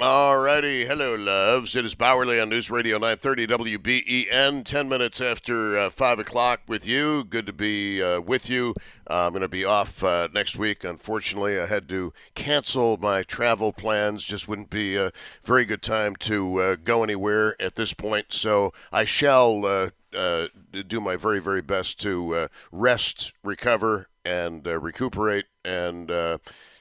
Alrighty, hello, loves. It is Bauerle on News Radio 930 WBEN. Ten minutes after uh, five o'clock with you. Good to be uh, with you. Uh, I'm going to be off uh, next week. Unfortunately, I had to cancel my travel plans. Just wouldn't be a very good time to uh, go anywhere at this point. So I shall uh, do my very, very best to rest, recover, and recuperate, and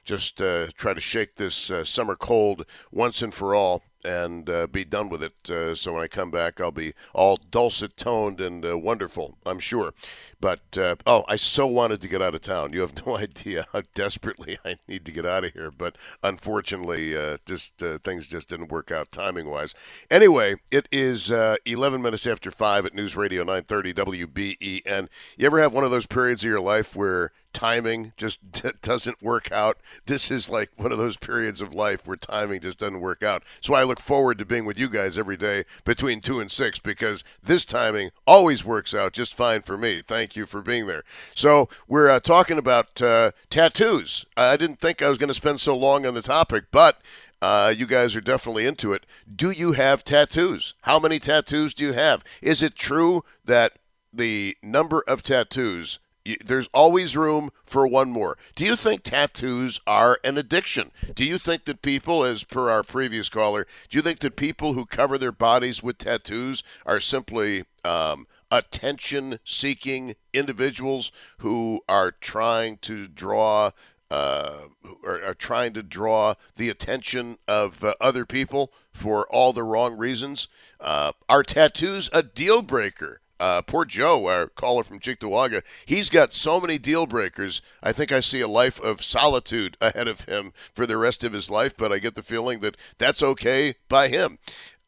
just uh, try to shake this uh, summer cold once and for all and uh, be done with it. Uh, so when I come back, I'll be all dulcet toned and uh, wonderful, I'm sure. But uh, oh, I so wanted to get out of town. You have no idea how desperately I need to get out of here. But unfortunately, just things just didn't work out timing wise. Anyway, it is 11 minutes after five at News Radio 930 WBEN. You ever have one of those periods of your life where timing just d- doesn't work out. This is like one of those periods of life where timing just doesn't work out. So I look forward to being with you guys every day between 2 and 6 because this timing always works out just fine for me. Thank you for being there. So we're uh, talking about uh, tattoos. I didn't think I was going to spend so long on the topic, but uh, you guys are definitely into it. Do you have tattoos? How many tattoos do you have? Is it true that the number of tattoos there's always room for one more. Do you think tattoos are an addiction? Do you think that people, as per our previous caller, do you think that people who cover their bodies with tattoos are simply um, attention seeking individuals who are trying to draw uh, are, are, trying to draw the attention of uh, other people for all the wrong reasons. Uh, are tattoos a deal breaker? Uh, poor Joe, our caller from Cheektowaga, he's got so many deal breakers. I think I see a life of solitude ahead of him for the rest of his life, but I get the feeling that that's okay by him.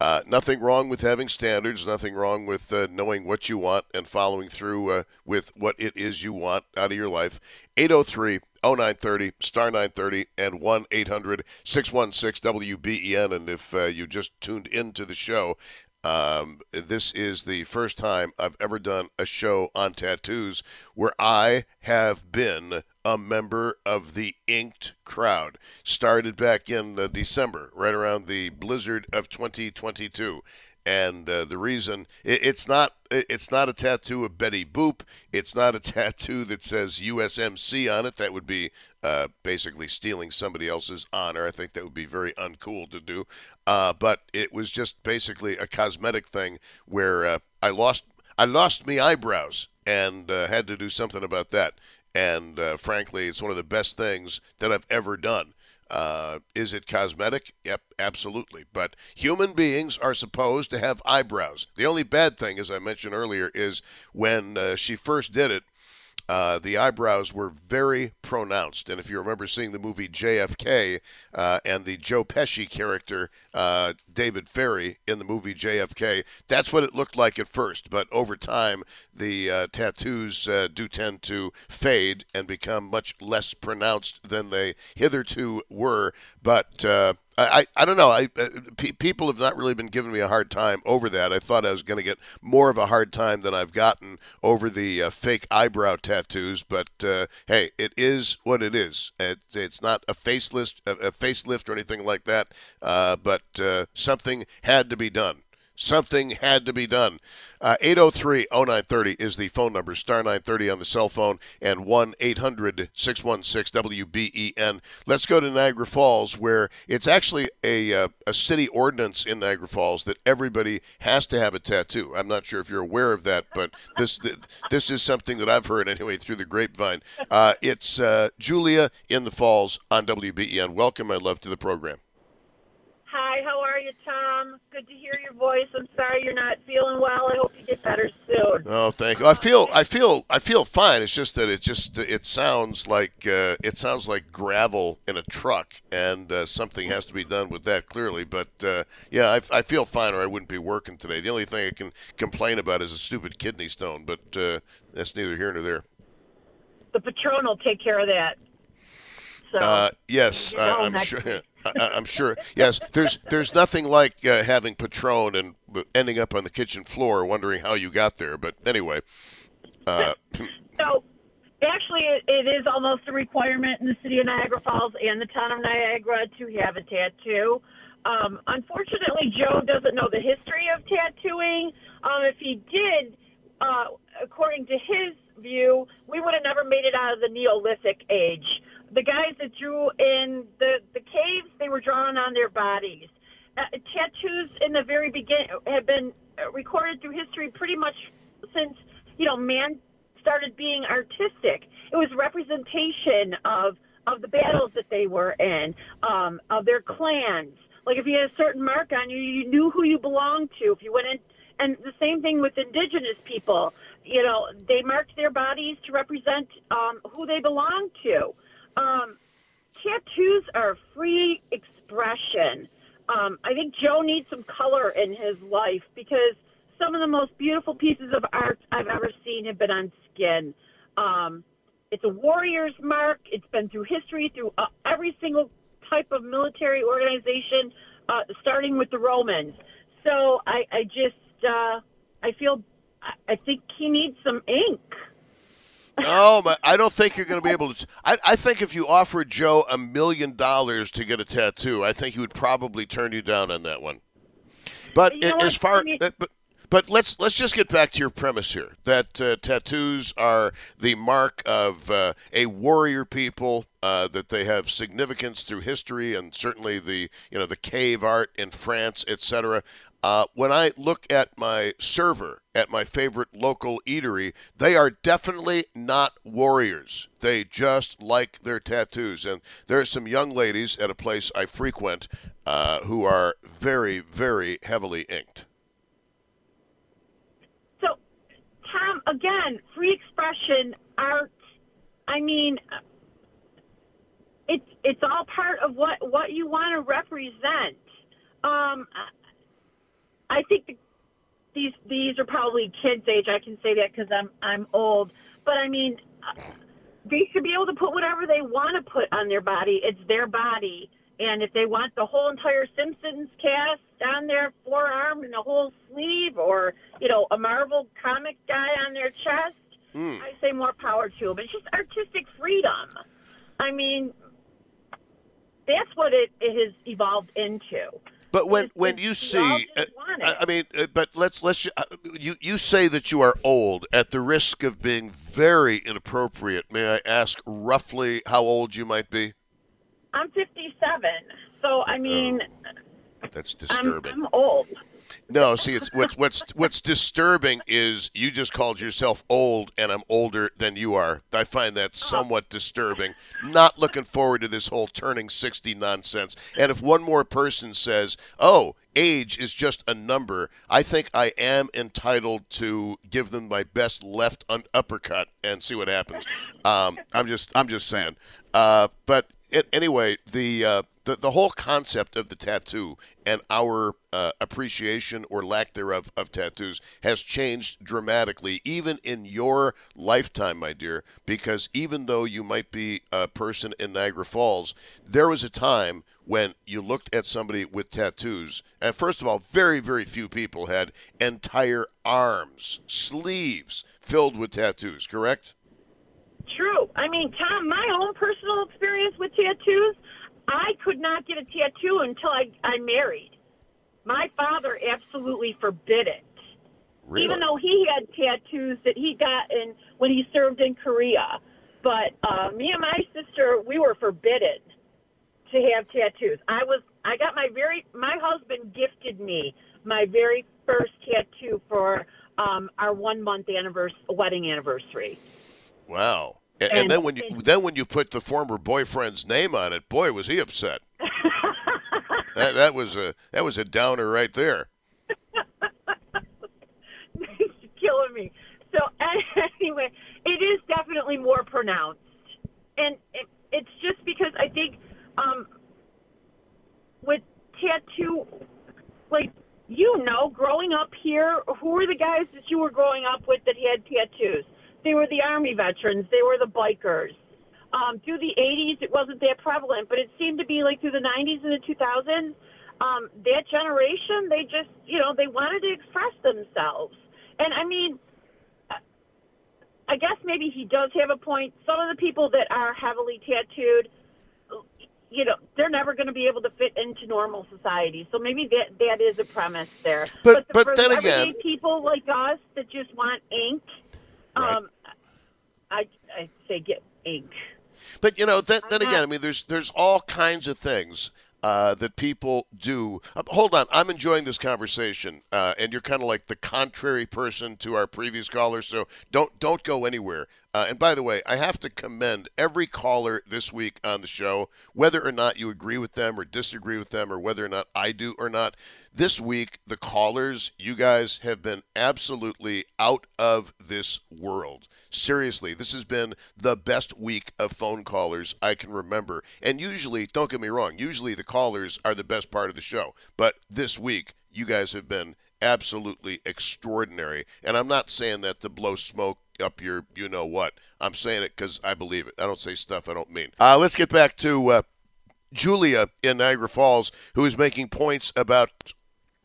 Uh, nothing wrong with having standards, nothing wrong with uh, knowing what you want and following through uh, with what it is you want out of your life. 803 0930, star 930, and 1 800 616 WBEN. And if uh, you just tuned into the show, um, this is the first time I've ever done a show on tattoos where I have been a member of the Inked crowd. Started back in uh, December, right around the blizzard of 2022 and uh, the reason it, it's not it's not a tattoo of Betty Boop. It's not a tattoo that says USMC on it. That would be uh, basically stealing somebody else's honor. I think that would be very uncool to do. Uh, but it was just basically a cosmetic thing where uh, I lost I lost me eyebrows and uh, had to do something about that. And uh, frankly, it's one of the best things that I've ever done. Uh, is it cosmetic? Yep, absolutely. But human beings are supposed to have eyebrows. The only bad thing, as I mentioned earlier, is when uh, she first did it, uh, the eyebrows were very pronounced. And if you remember seeing the movie JFK uh, and the Joe Pesci character, uh, David Ferrie, in the movie JFK, that's what it looked like at first. But over time, the uh, tattoos uh, do tend to fade and become much less pronounced than they hitherto were. But uh, I, I don't know. I uh, p- people have not really been giving me a hard time over that. I thought I was going to get more of a hard time than I've gotten over the uh, fake eyebrow tattoos. But uh, hey, it is what it is. It's, it's not a facelift, a, a facelift or anything like that. Uh, but uh, something had to be done. Something had to be done. Uh, 803 0930 is the phone number, star 930 on the cell phone, and 1 800 616 WBEN. Let's go to Niagara Falls, where it's actually a, uh, a city ordinance in Niagara Falls that everybody has to have a tattoo. I'm not sure if you're aware of that, but this this is something that I've heard anyway through the grapevine. Uh, it's uh, Julia in the Falls on WBEN. Welcome, my love, to the program. Hi, how you, Tom? Good to hear your voice. I'm sorry you're not feeling well. I hope you get better soon. Oh, thank you. I feel, I feel, I feel fine. It's just that it just it sounds like uh, it sounds like gravel in a truck, and uh, something has to be done with that clearly. But uh, yeah, I, I, feel fine, or I wouldn't be working today. The only thing I can complain about is a stupid kidney stone, but uh, that's neither here nor there. The Patron will take care of that. So, uh, yes, I, am sure. I, am sure. Yes, there's there's nothing like uh, having Patron and ending up on the kitchen floor wondering how you got there. But anyway. Uh, so, actually, it, it is almost a requirement in the city of Niagara Falls and the town of Niagara to have a tattoo. Um, unfortunately, Joe doesn't know the history of tattooing. Um, if he did, uh, according to his view, we would have never made it out of the Neolithic age the guys that drew in the the caves, they were drawn on their bodies. Uh, tattoos in the very beginning have been recorded through history pretty much since you know man started being artistic. It was representation of of the battles that they were in, um, of their clans. Like if you had a certain mark on you, you knew who you belonged to. If you went in, and the same thing with indigenous people. You know, they marked their bodies to represent um, who they belonged to. Um, tattoos are free expression. Um, I think Joe needs some color in his life because some of the most beautiful pieces of art I've ever seen have been on skin. Um, it's a warrior's mark. It's been through history, through uh, every single type of military organization, uh, starting with the Romans. So I, I just, uh, I feel, I think he needs some ink oh, my, I don't think you're going to be able to. I, I think if you offered Joe a million dollars to get a tattoo, I think he would probably turn you down on that one. But you know as far, but but let's let's just get back to your premise here that uh, tattoos are the mark of uh, a warrior people. Uh, that they have significance through history and certainly the you know the cave art in France, etc. Uh, when I look at my server at my favorite local eatery, they are definitely not warriors. They just like their tattoos. And there are some young ladies at a place I frequent uh, who are very, very heavily inked. So, Tom, again, free expression, art. I mean, it's it's all part of what what you want to represent. Um, I think the, these these are probably kids' age. I can say that because I'm I'm old. But I mean, they should be able to put whatever they want to put on their body. It's their body, and if they want the whole entire Simpsons cast on their forearm and the whole sleeve, or you know, a Marvel comic guy on their chest, mm. I say more power to them. It's just artistic freedom. I mean, that's what it, it has evolved into. But when when you see, uh, I mean, uh, but let's let's uh, you you say that you are old at the risk of being very inappropriate. May I ask roughly how old you might be? I'm 57, so I mean, oh, that's disturbing. I'm, I'm old. No, see, it's what's what's what's disturbing is you just called yourself old, and I'm older than you are. I find that somewhat disturbing. Not looking forward to this whole turning sixty nonsense. And if one more person says, "Oh, age is just a number," I think I am entitled to give them my best left un- uppercut and see what happens. Um, I'm just I'm just saying. Uh, but it, anyway, the uh, the, the whole concept of the tattoo and our uh, appreciation or lack thereof of tattoos has changed dramatically, even in your lifetime, my dear. Because even though you might be a person in Niagara Falls, there was a time when you looked at somebody with tattoos, and first of all, very, very few people had entire arms, sleeves filled with tattoos, correct? I mean, Tom, my own personal experience with tattoos, I could not get a tattoo until I, I married. my father absolutely forbid it. Really? Even though he had tattoos that he got in when he served in Korea, but uh, me and my sister, we were forbidden to have tattoos. I was, I got my very, my husband gifted me my very first tattoo for um, our one month anniversary, wedding anniversary. Wow. And, and, And- then when you then when you put the former boyfriend's name on it, boy, was he upset. that that was a that was a downer right there. Killing me. So anyway, it is definitely more pronounced, and it, it's just because I think um, with tattoo, like you know, growing up here, who were the guys that you were growing up with that had tattoos? They were the army veterans. They were the bikers. Um, through the 80s, it wasn't that prevalent, but it seemed to be like through the 90s and the 2000s. Um, that generation, they just, you know, they wanted to express themselves. And I mean, I guess maybe he does have a point. Some of the people that are heavily tattooed, you know, they're never going to be able to fit into normal society. So maybe that that is a premise there. But- the- but for then again- people like us that just want ink, Right. um, I I say get ink. But you know, then, then again, I mean, there's there's all kinds of things uh, that people do. Uh, hold on, I'm enjoying this conversation, uh, and you're kind of like the contrary person to our previous caller, so don't don't go anywhere. Uh, and by the way, I have to commend every caller this week on the show, whether or not you agree with them or disagree with them, or whether or not I do or not. This week, the callers, you guys have been absolutely out of this world. Seriously, this has been the best week of phone callers I can remember. And usually, don't get me wrong, usually the callers are the best part of the show. But this week, you guys have been absolutely extraordinary. And I'm not saying that to blow smoke up your you know what. I'm saying it because I believe it. I don't say stuff I don't mean. Uh, let's get back to uh, Julia in Niagara Falls, who is making points about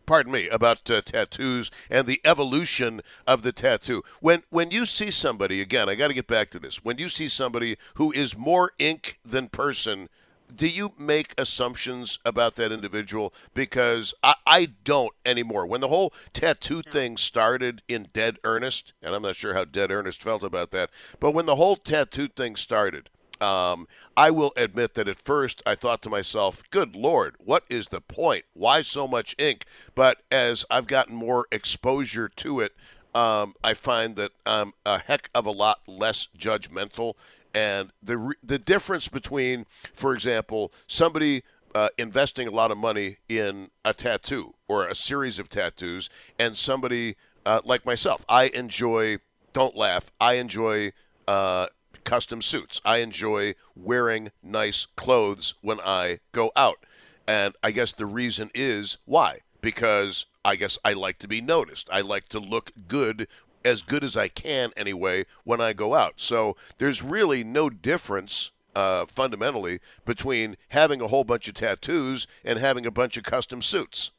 pardon me, about uh, tattoos and the evolution of the tattoo. When when you see somebody again, I got to get back to this. When you see somebody who is more ink than person, do you make assumptions about that individual? Because I, I don't anymore. When the whole tattoo thing started in dead earnest, and I'm not sure how dead earnest felt about that, but when the whole tattoo thing started, um, I will admit that at first I thought to myself, good Lord, what is the point? Why so much ink? But as I've gotten more exposure to it, um, I find that I'm a heck of a lot less judgmental. And the, the difference between, for example, somebody uh, investing a lot of money in a tattoo or a series of tattoos and somebody uh, like myself, I enjoy, don't laugh, I enjoy uh, custom suits. I enjoy wearing nice clothes when I go out. And I guess the reason is why? Because I guess I like to be noticed. I like to look good, as good as I can anyway, when I go out. So there's really no difference. Uh, fundamentally, between having a whole bunch of tattoos and having a bunch of custom suits.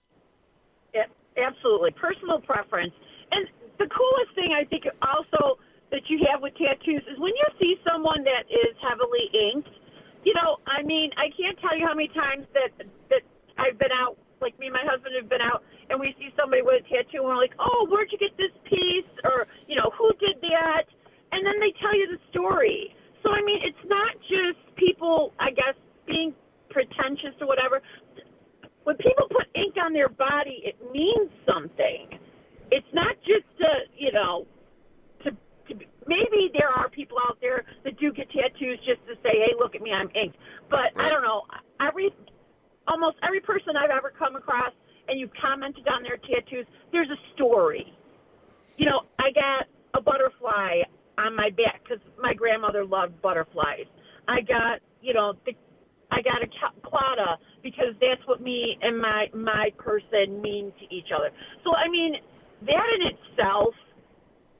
Absolutely. Personal preference. And the coolest thing I think also that you have with tattoos is when you see someone that is heavily inked, you know, I mean, I can't tell you how many times that that I've been out, like me and my husband have been out, and we see somebody with a tattoo, and we're like, oh, where'd you get this piece? Or, you know, who did that? And then they tell you the story. So, I mean, it's not just people, I guess, being pretentious or whatever when people put ink on their body, it means something. It's not just to, you know, to, to maybe there are people out there that do get tattoos just to say, "Hey, look at me, I'm inked." But I don't know. Every almost every person I've ever come across, and you've commented on their tattoos, there's a story. You know, I got a butterfly on my back because my grandmother loved butterflies. I got, you know, the I got a ca- claddagh because that's what me and my my person mean to each other. So I mean, that in itself,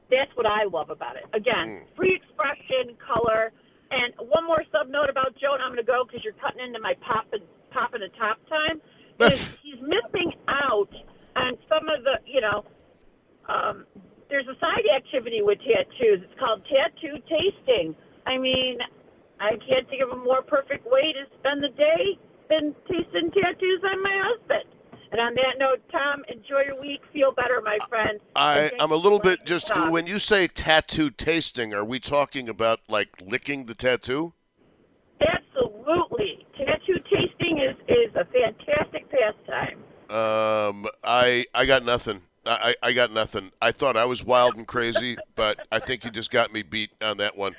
that's what I love about it. Again, free expression, color, and one more sub note about Joe, and I'm going to go because you're cutting into my pop and pop and a top time. Is he's missing out on some of the, you know, um, there's a side activity with tattoos. It's called tattoo tasting. I mean, I can't think of a more perfect way to spend the day than tasting tattoos on my husband. And on that note, Tom, enjoy your week. Feel better, my friend. I, I'm a little bit just when you say tattoo tasting, are we talking about like licking the tattoo? Absolutely. Tattoo tasting is, is a fantastic pastime. Um, I I got nothing. I, I got nothing. I thought I was wild and crazy, but I think you just got me beat on that one.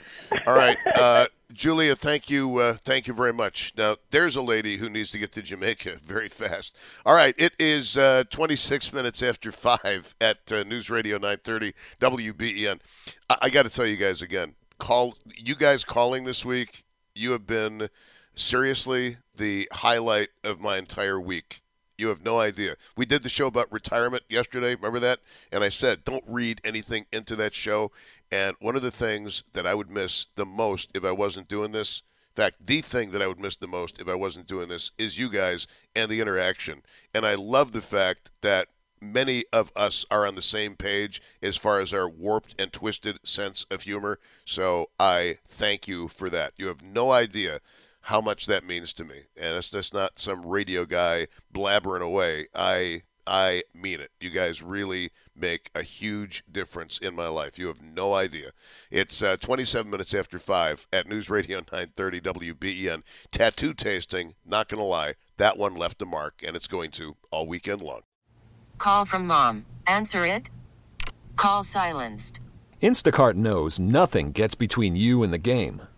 All right, uh, Julia, thank you, uh, thank you very much. Now, there's a lady who needs to get to Jamaica very fast. All right, it is uh, 26 minutes after five at uh, News Radio 930 WBEN. I, I got to tell you guys again, call you guys calling this week. You have been seriously the highlight of my entire week. You have no idea. We did the show about retirement yesterday. Remember that? And I said, don't read anything into that show. And one of the things that I would miss the most if I wasn't doing this, in fact, the thing that I would miss the most if I wasn't doing this is you guys and the interaction. And I love the fact that many of us are on the same page as far as our warped and twisted sense of humor. So I thank you for that. You have no idea how much that means to me. And it's just not some radio guy blabbering away. I I mean it. You guys really make a huge difference in my life. You have no idea. It's uh, 27 minutes after 5 at News Radio 930 WBEN. Tattoo tasting, not going to lie, that one left a mark, and it's going to all weekend long. Call from mom. Answer it. Call silenced. Instacart knows nothing gets between you and the game.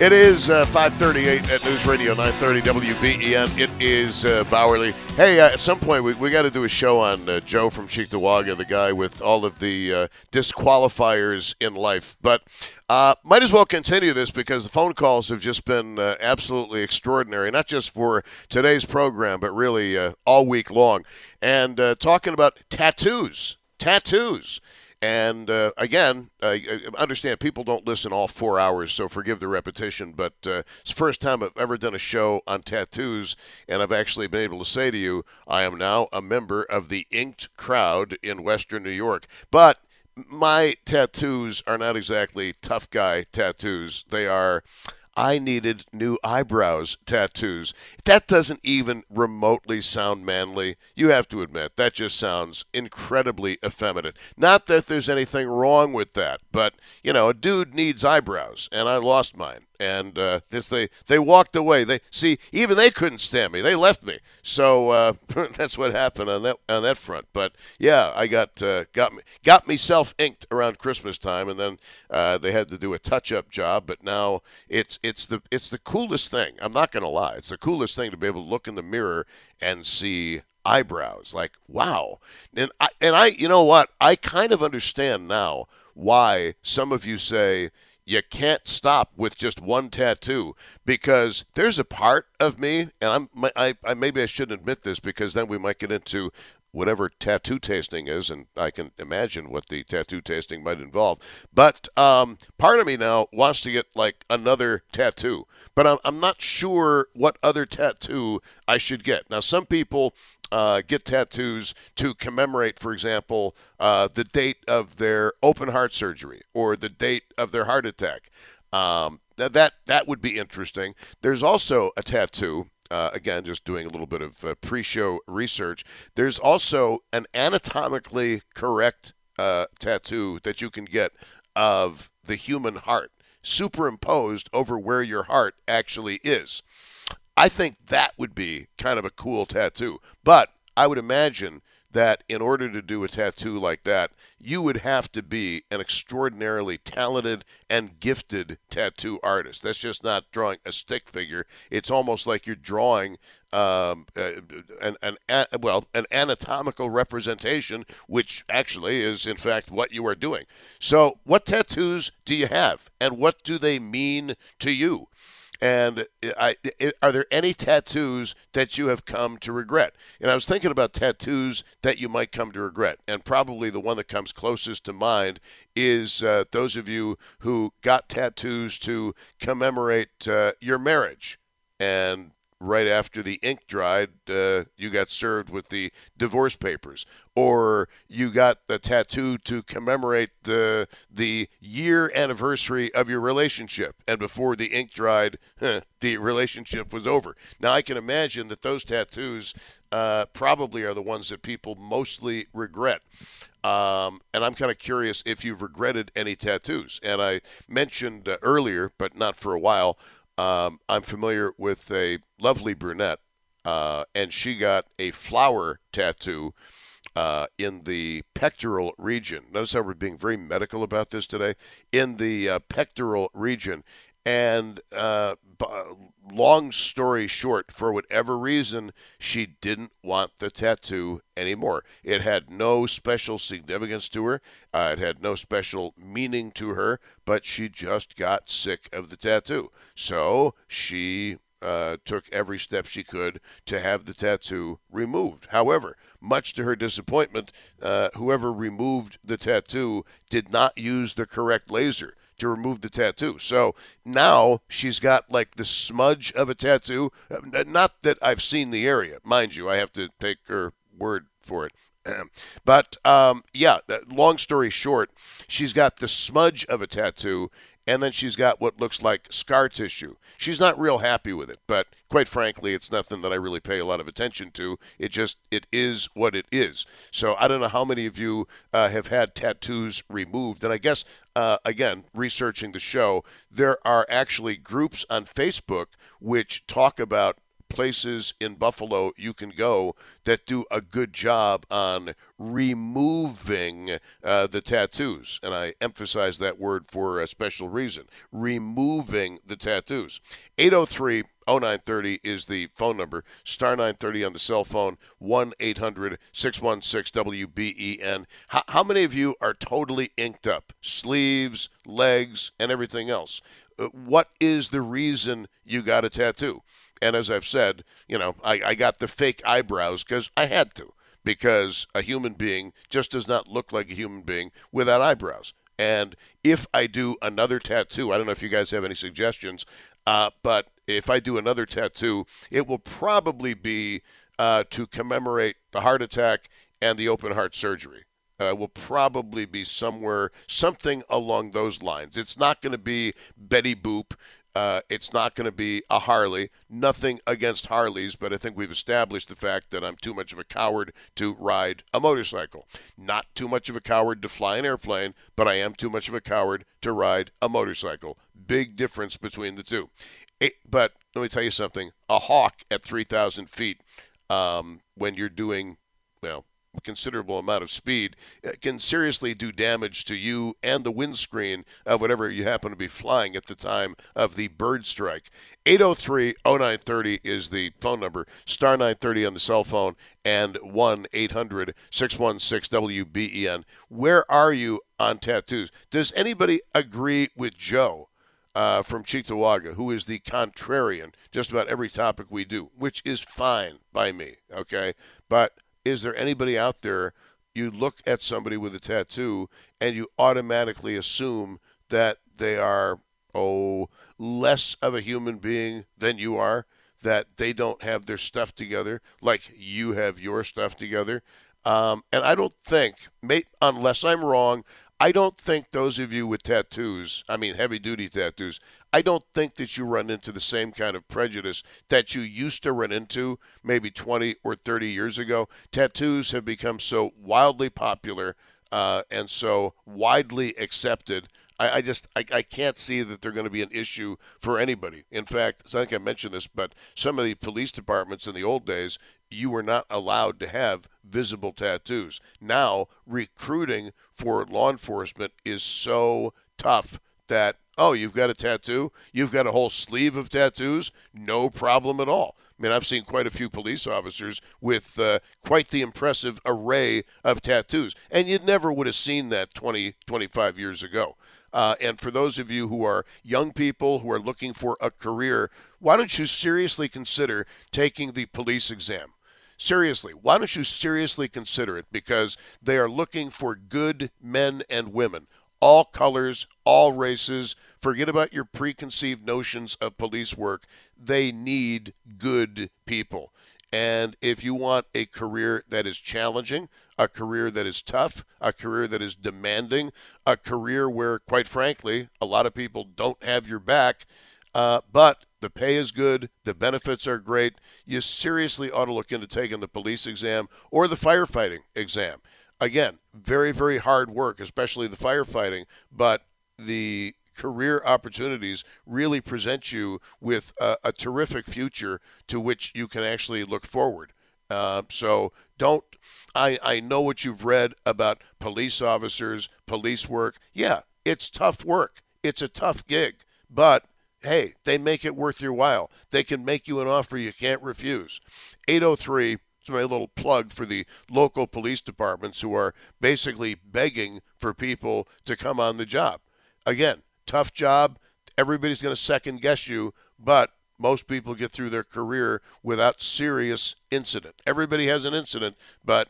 It is uh, 538 at News Radio 930 WBEN. It is uh, Bauerle. Hey, uh, at some point we, we got to do a show on uh, Joe from Cheektowaga, the guy with all of the uh, disqualifiers in life. But uh, might as well continue this because the phone calls have just been absolutely extraordinary, not just for today's program, but really all week long. And talking about tattoos. Tattoos. And uh, again, I understand people don't listen all four hours, so forgive the repetition. But uh, it's the first time I've ever done a show on tattoos, and I've actually been able to say to you, I am now a member of the inked crowd in Western New York. But my tattoos are not exactly tough guy tattoos. They are I needed new eyebrows tattoos. That doesn't even remotely sound manly. You have to admit, that just sounds incredibly effeminate. Not that there's anything wrong with that, but, you know, a dude needs eyebrows, and I lost mine and uh, this they they walked away. They see even they couldn't stand me. They left me. So uh, that's what happened on that on that front. But yeah, I got uh, got me got me self inked around Christmas time, and then uh, they had to do a touch up job. But now it's it's the it's the coolest thing. I'm not gonna lie. It's the coolest thing to be able to look in the mirror and see eyebrows. Like wow. And I and I you know what I kind of understand now why some of you say you can't stop with just one tattoo because there's a part of me, and I'm I, I maybe I shouldn't admit this because then we might get into whatever tattoo tasting is, and I can imagine what the tattoo tasting might involve. But um, part of me now wants to get like another tattoo, but I'm, I'm not sure what other tattoo I should get. Now, some people uh, get tattoos to commemorate, for example, uh, the date of their open heart surgery or the date of their heart attack. Um, that that would be interesting. There's also a tattoo. Uh, again, just doing a little bit of uh, pre-show research. There's also an anatomically correct uh, tattoo that you can get of the human heart superimposed over where your heart actually is. I think that would be kind of a cool tattoo. But I would imagine that in order to do a tattoo like that, you would have to be an extraordinarily talented and gifted tattoo artist. That's just not drawing a stick figure. It's almost like you're drawing um, uh, an, an, well an anatomical representation, which actually is in fact what you are doing. So, what tattoos do you have, and what do they mean to you? And I, are there any tattoos that you have come to regret? And I was thinking about tattoos that you might come to regret. And probably the one that comes closest to mind is uh, those of you who got tattoos to commemorate uh, your marriage. And right after the ink dried, uh, you got served with the divorce papers, or you got the tattoo to commemorate the the year anniversary of your relationship, and before the ink dried, the relationship was over. Now I can imagine that those tattoos uh, probably are the ones that people mostly regret. Um, and I'm kind of curious if you've regretted any tattoos. And I mentioned uh, earlier, but not for a while um, I'm familiar with a lovely brunette, uh, and she got a flower tattoo uh, in the pectoral region. Notice how we're being very medical about this today. In the uh, pectoral region. And uh, long story short, for whatever reason, she didn't want the tattoo anymore. It had no special significance to her, uh, it had no special meaning to her, but she just got sick of the tattoo. So she uh, took every step she could to have the tattoo removed. However, much to her disappointment, uh, whoever removed the tattoo did not use the correct laser to remove the tattoo. So now she's got like the smudge of a tattoo. Uh, not that I've seen the area, mind you, I have to take her word for it. But um, yeah, long story short, she's got the smudge of a tattoo, and then she's got what looks like scar tissue. She's not real happy with it, but quite frankly, it's nothing that I really pay a lot of attention to. It just it is what it is. So I don't know how many of you uh, have had tattoos removed, and I guess uh, again, researching the show, there are actually groups on Facebook which talk about places in Buffalo you can go that do a good job on removing uh, the tattoos. And I emphasize that word for a special reason removing the tattoos. 803 0930 is the phone number. Star 930 on the cell phone, 1 800 616 WBEN. How many of you are totally inked up? Sleeves, legs, and everything else. Uh, what is the reason you got a tattoo? And as I've said, you know, I, I got the fake eyebrows because I had to, because a human being just does not look like a human being without eyebrows. And if I do another tattoo, I don't know if you guys have any suggestions, uh, but if I do another tattoo, it will probably be uh, to commemorate the heart attack and the open heart surgery. Uh, will probably be somewhere, something along those lines. It's not going to be Betty Boop. Uh, it's not going to be a Harley. Nothing against Harleys, but I think we've established the fact that I'm too much of a coward to ride a motorcycle. Not too much of a coward to fly an airplane, but I am too much of a coward to ride a motorcycle. Big difference between the two. It, but let me tell you something a hawk at 3,000 feet, um, when you're doing, well, considerable amount of speed can seriously do damage to you and the windscreen of whatever you happen to be flying at the time of the bird strike. 803 0930 is the phone number, star 930 on the cell phone, and 1 800 616 WBEN. Where are you on tattoos? Does anybody agree with Joe? Uh, from Cheektowaga, who is the contrarian just about every topic we do, which is fine by me, okay? But is there anybody out there you look at somebody with a tattoo and you automatically assume that they are oh less of a human being than you are that they don't have their stuff together like you have your stuff together? Um, and i don't think mate, unless i'm wrong I don't think those of you with tattoos, I mean heavy duty tattoos, I don't think that you run into the same kind of prejudice that you used to run into maybe 20 or 30 years ago. Tattoos have become so wildly popular uh, and so widely accepted. I, I just I, I can't see that they're going to be an issue for anybody. In fact, I think I mentioned this, but some of the police departments in the old days, you were not allowed to have visible tattoos. Now, recruiting for law enforcement is so tough that oh, you've got a tattoo, you've got a whole sleeve of tattoos, no problem at all. I mean, I've seen quite a few police officers with uh, quite the impressive array of tattoos, and you never would have seen that 20, 25 years ago. Uh, and for those of you who are young people who are looking for a career, why don't you seriously consider taking the police exam? Seriously, why don't you seriously consider it? Because they are looking for good men and women, all colors, all races. Forget about your preconceived notions of police work. They need good people. And if you want a career that is challenging, a career that is tough, a career that is demanding, a career where, quite frankly, a lot of people don't have your back, uh, but the pay is good, the benefits are great, you seriously ought to look into taking the police exam or the firefighting exam. Again, very, very hard work, especially the firefighting, but the career opportunities really present you with a, a terrific future to which you can actually look forward. Uh, so don't. I, I know what you've read about police officers, police work. Yeah, it's tough work. It's a tough gig, but hey, they make it worth your while. They can make you an offer you can't refuse. 803 it's my little plug for the local police departments who are basically begging for people to come on the job. Again, tough job. Everybody's going to second guess you, but most people get through their career without serious incident. Everybody has an incident, but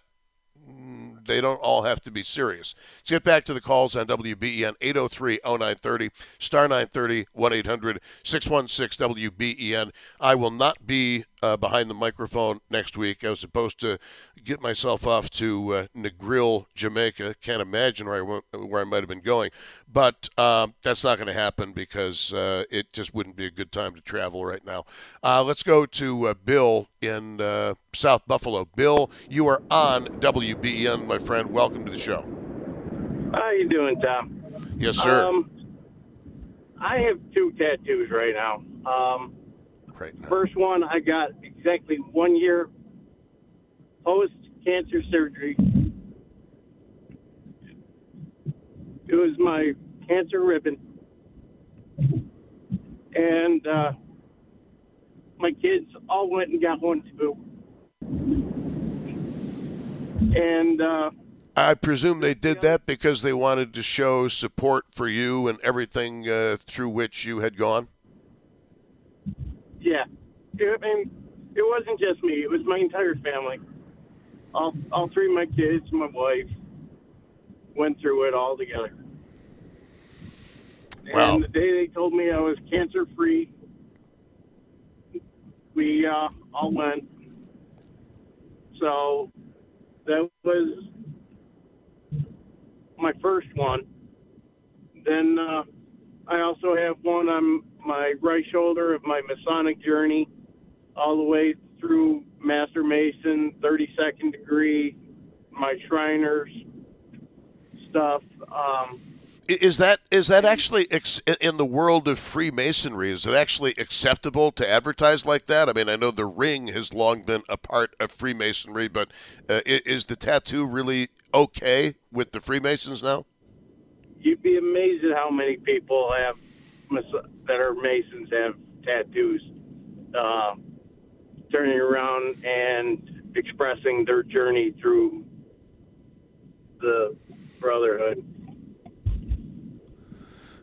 they don't all have to be serious. Let's get back to the calls on WBEN 803 0930, star 930 1 800 616 WBEN. I will not be uh, behind the microphone next week. I was supposed to get myself off to uh, Negril, Jamaica. Can't imagine where I, went, where I might have been going. But um, that's not going to happen because uh, it just wouldn't be a good time to travel right now. Uh, let's go to uh, Bill in uh, South Buffalo. Bill, you are on WBN, my friend. Welcome to the show. How you doing, Tom? Yes, sir. Um, I have two tattoos right now. Um, right now. First one, I got exactly one year post cancer surgery. It was my cancer ribbon. And uh, my kids all went and got one too. And uh, I presume they did that because they wanted to show support for you and everything uh, through which you had gone. Yeah, it, and it wasn't just me; it was my entire family. All all three of my kids, my wife, went through it all together. Wow. And the day they told me I was cancer free, we uh, all went. So that was my first one. Then uh, I also have one on my right shoulder of my Masonic journey, all the way through Master Mason, 32nd degree, my Shriners stuff. Um, Is that is that actually ex- in the world of Freemasonry? Is it actually acceptable to advertise like that? I mean, I know the ring has long been a part of Freemasonry, but uh, is the tattoo really okay with the Freemasons now? You'd be amazed at how many people have that are Masons have tattoos, uh, turning around and expressing their journey through the brotherhood.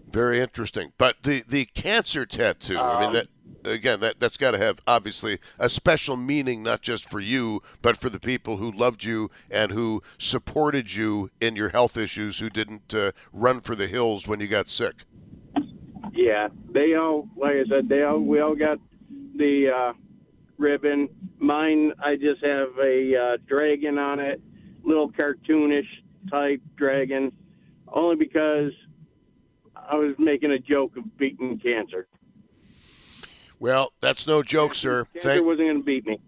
Very interesting. But the the cancer tattoo, I mean Um, that again that that's got to have obviously a special meaning not just for you, but for the people who loved you and who supported you in your health issues who didn't uh, run for the hills when you got sick. Yeah, they all, like I said, they all, we all got the uh, ribbon. Mine, I just have a uh, dragon on it, little cartoonish type dragon, only because I was making a joke of beating cancer. Well, that's no joke, sir. Cancer Thank, wasn't going to beat me.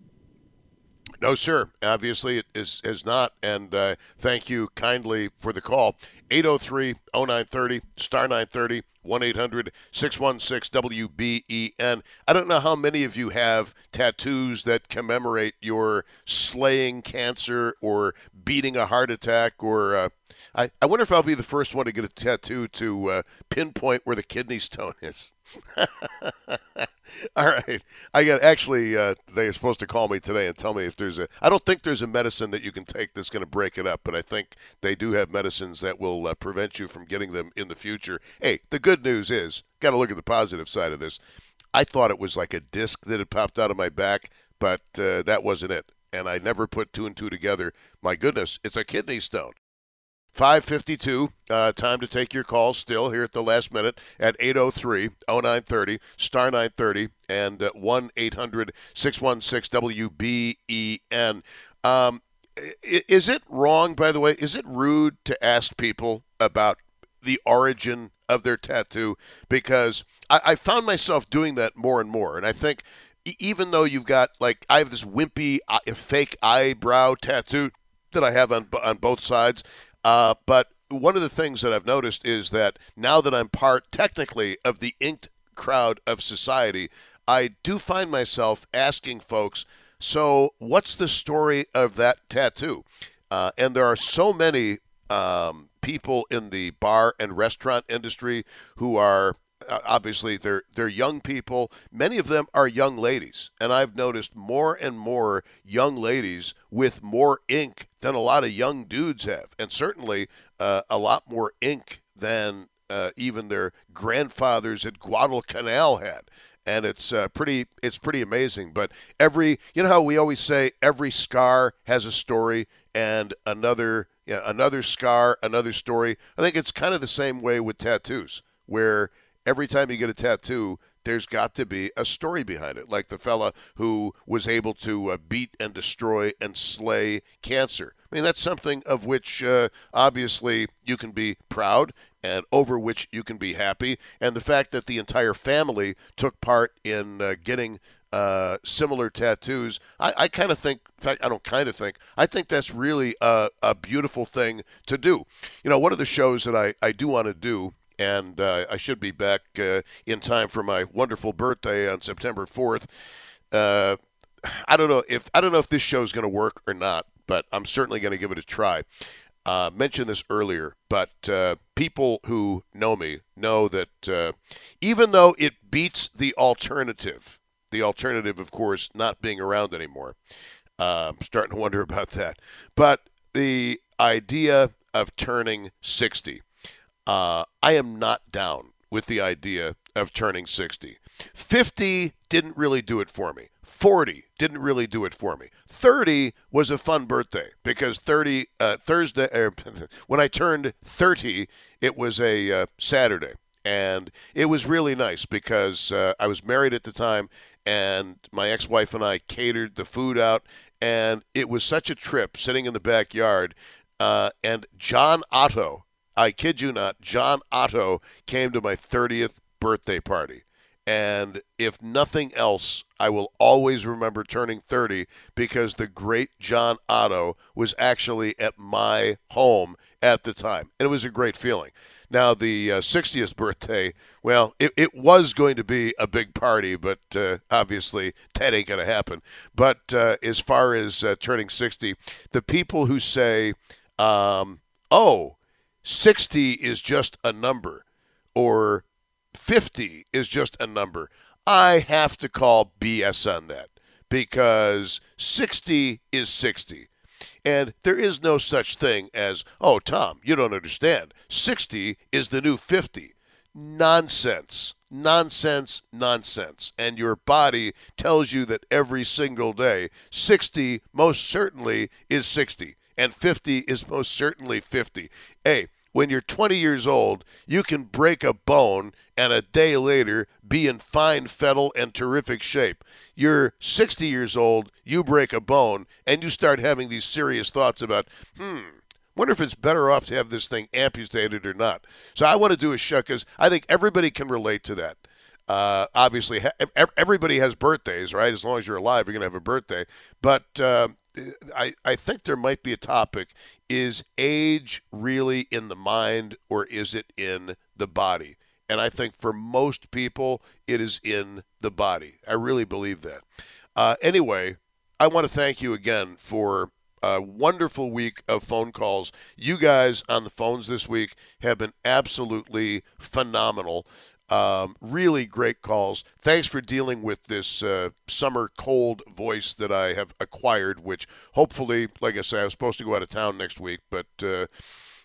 No, sir. Obviously, it is, is not. And uh, thank you kindly for the call. 803 0930, star 930, 1 800 616 WBEN. I don't know how many of you have tattoos that commemorate your slaying cancer or beating a heart attack or. Uh, I, I wonder if I'll be the first one to get a tattoo to uh, pinpoint where the kidney stone is. All right. I got actually uh, they are supposed to call me today and tell me if there's a I don't think there's a medicine that you can take that's going to break it up, but I think they do have medicines that will uh, prevent you from getting them in the future. Hey, the good news is, got to look at the positive side of this. I thought it was like a disc that had popped out of my back, but uh, that wasn't it. And I never put two and two together. My goodness, it's a kidney stone. 552. Uh, time to take your calls still here at the last minute at 803 0930, star 930, and uh, 1 800 616 WBEN. Um, is it wrong, by the way? Is it rude to ask people about the origin of their tattoo? Because I, I found myself doing that more and more. And I think even though you've got, like, I have this wimpy uh, fake eyebrow tattoo that I have on on both sides. Uh, but one of the things that I've noticed is that now that I'm part technically of the inked crowd of society, I do find myself asking folks, so what's the story of that tattoo? Uh, and there are so many um, people in the bar and restaurant industry who are obviously they're they're young people. Many of them are young ladies, and I've noticed more and more young ladies with more ink than a lot of young dudes have, and certainly uh, a lot more ink than uh, even their grandfathers at Guadalcanal had. And it's uh, pretty it's pretty amazing. But every you know how we always say every scar has a story, and another you know, another scar, another story. I think it's kind of the same way with tattoos, where every time you get a tattoo, there's got to be a story behind it, like the fella who was able to uh, beat and destroy and slay cancer. I mean, that's something of which uh, obviously you can be proud and over which you can be happy. And the fact that the entire family took part in uh, getting uh, similar tattoos, I, I kind of think, in fact, I don't kind of think, I think that's really a, a beautiful thing to do. You know, one of the shows that I, I do want to do and uh, I should be back uh, in time for my wonderful birthday on September 4th. Uh, I don't know if I don't know if this show is going to work or not, but I'm certainly going to give it a try. Uh, mentioned this earlier, but uh, people who know me know that uh, even though it beats the alternative, the alternative, of course, not being around anymore, uh, I'm starting to wonder about that. But the idea of turning 60 uh, I am not down with the idea of turning 60. 50 didn't really do it for me. 40 didn't really do it for me. 30 was a fun birthday because 30 uh, Thursday er, when I turned 30, it was a uh, Saturday, and it was really nice because uh, I was married at the time, and my ex-wife and I catered the food out, and it was such a trip sitting in the backyard. Uh, and John Otto I kid you not, John Otto came to my 30th birthday party. And if nothing else, I will always remember turning 30 because the great John Otto was actually at my home at the time. And it was a great feeling. Now, the uh, 60th birthday, well, it, it was going to be a big party, but uh, obviously that ain't going to happen. But uh, as far as uh, turning 60, the people who say, um, oh, 60 is just a number or 50 is just a number. I have to call BS on that because 60 is 60. And there is no such thing as, oh, Tom, you don't understand. 60 is the new 50. Nonsense. Nonsense, nonsense. And your body tells you that every single day, 60 most certainly is 60 and 50 is most certainly 50. Hey, when you're 20 years old, you can break a bone and a day later be in fine fettle and terrific shape. You're 60 years old, you break a bone, and you start having these serious thoughts about, hmm, wonder if it's better off to have this thing amputated or not. So I want to do a show because I think everybody can relate to that. Uh, obviously, everybody has birthdays, right? As long as you're alive, you're going to have a birthday. But uh, I, I think there might be a topic is age really in the mind or is it in the body? And I think for most people, it is in the body. I really believe that. Uh, anyway, I want to thank you again for a wonderful week of phone calls. You guys on the phones this week have been absolutely phenomenal. Um, really great calls. Thanks for dealing with this uh, summer cold voice that I have acquired, which hopefully, like I say, I was supposed to go out of town next week, but uh,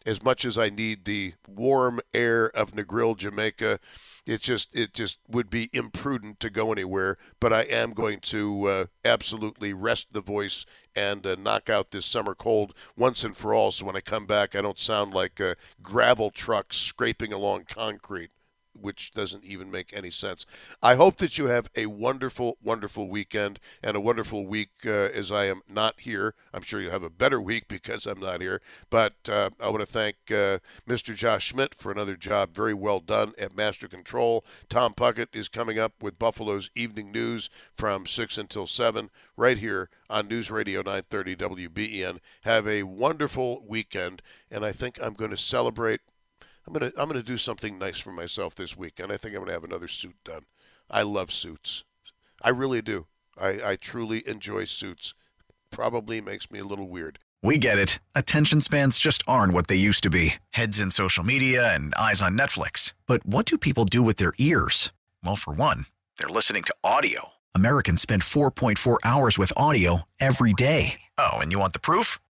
as much as I need the warm air of Negril, Jamaica, it just it just would be imprudent to go anywhere. But I am going to uh, absolutely rest the voice and uh, knock out this summer cold once and for all. So when I come back, I don't sound like a gravel truck scraping along concrete which doesn't even make any sense. I hope that you have a wonderful, wonderful weekend and a wonderful week uh, as I am not here. I'm sure you'll have a better week because I'm not here. But uh, I want to thank uh, Mr. Josh Schmidt for another job very well done at Master Control. Tom Puckett is coming up with Buffalo's Evening News from 6 until 7 right here on News Radio 930 WBEN. Have a wonderful weekend, and I think I'm going to celebrate I'm gonna I'm gonna do something nice for myself this week, and I think I'm gonna have another suit done. I love suits. I really do. I, I truly enjoy suits. Probably makes me a little weird. We get it. Attention spans just aren't what they used to be. Heads in social media and eyes on Netflix. But what do people do with their ears? Well, for one, they're listening to audio. Americans spend 4.4 hours with audio every day. Oh, and you want the proof?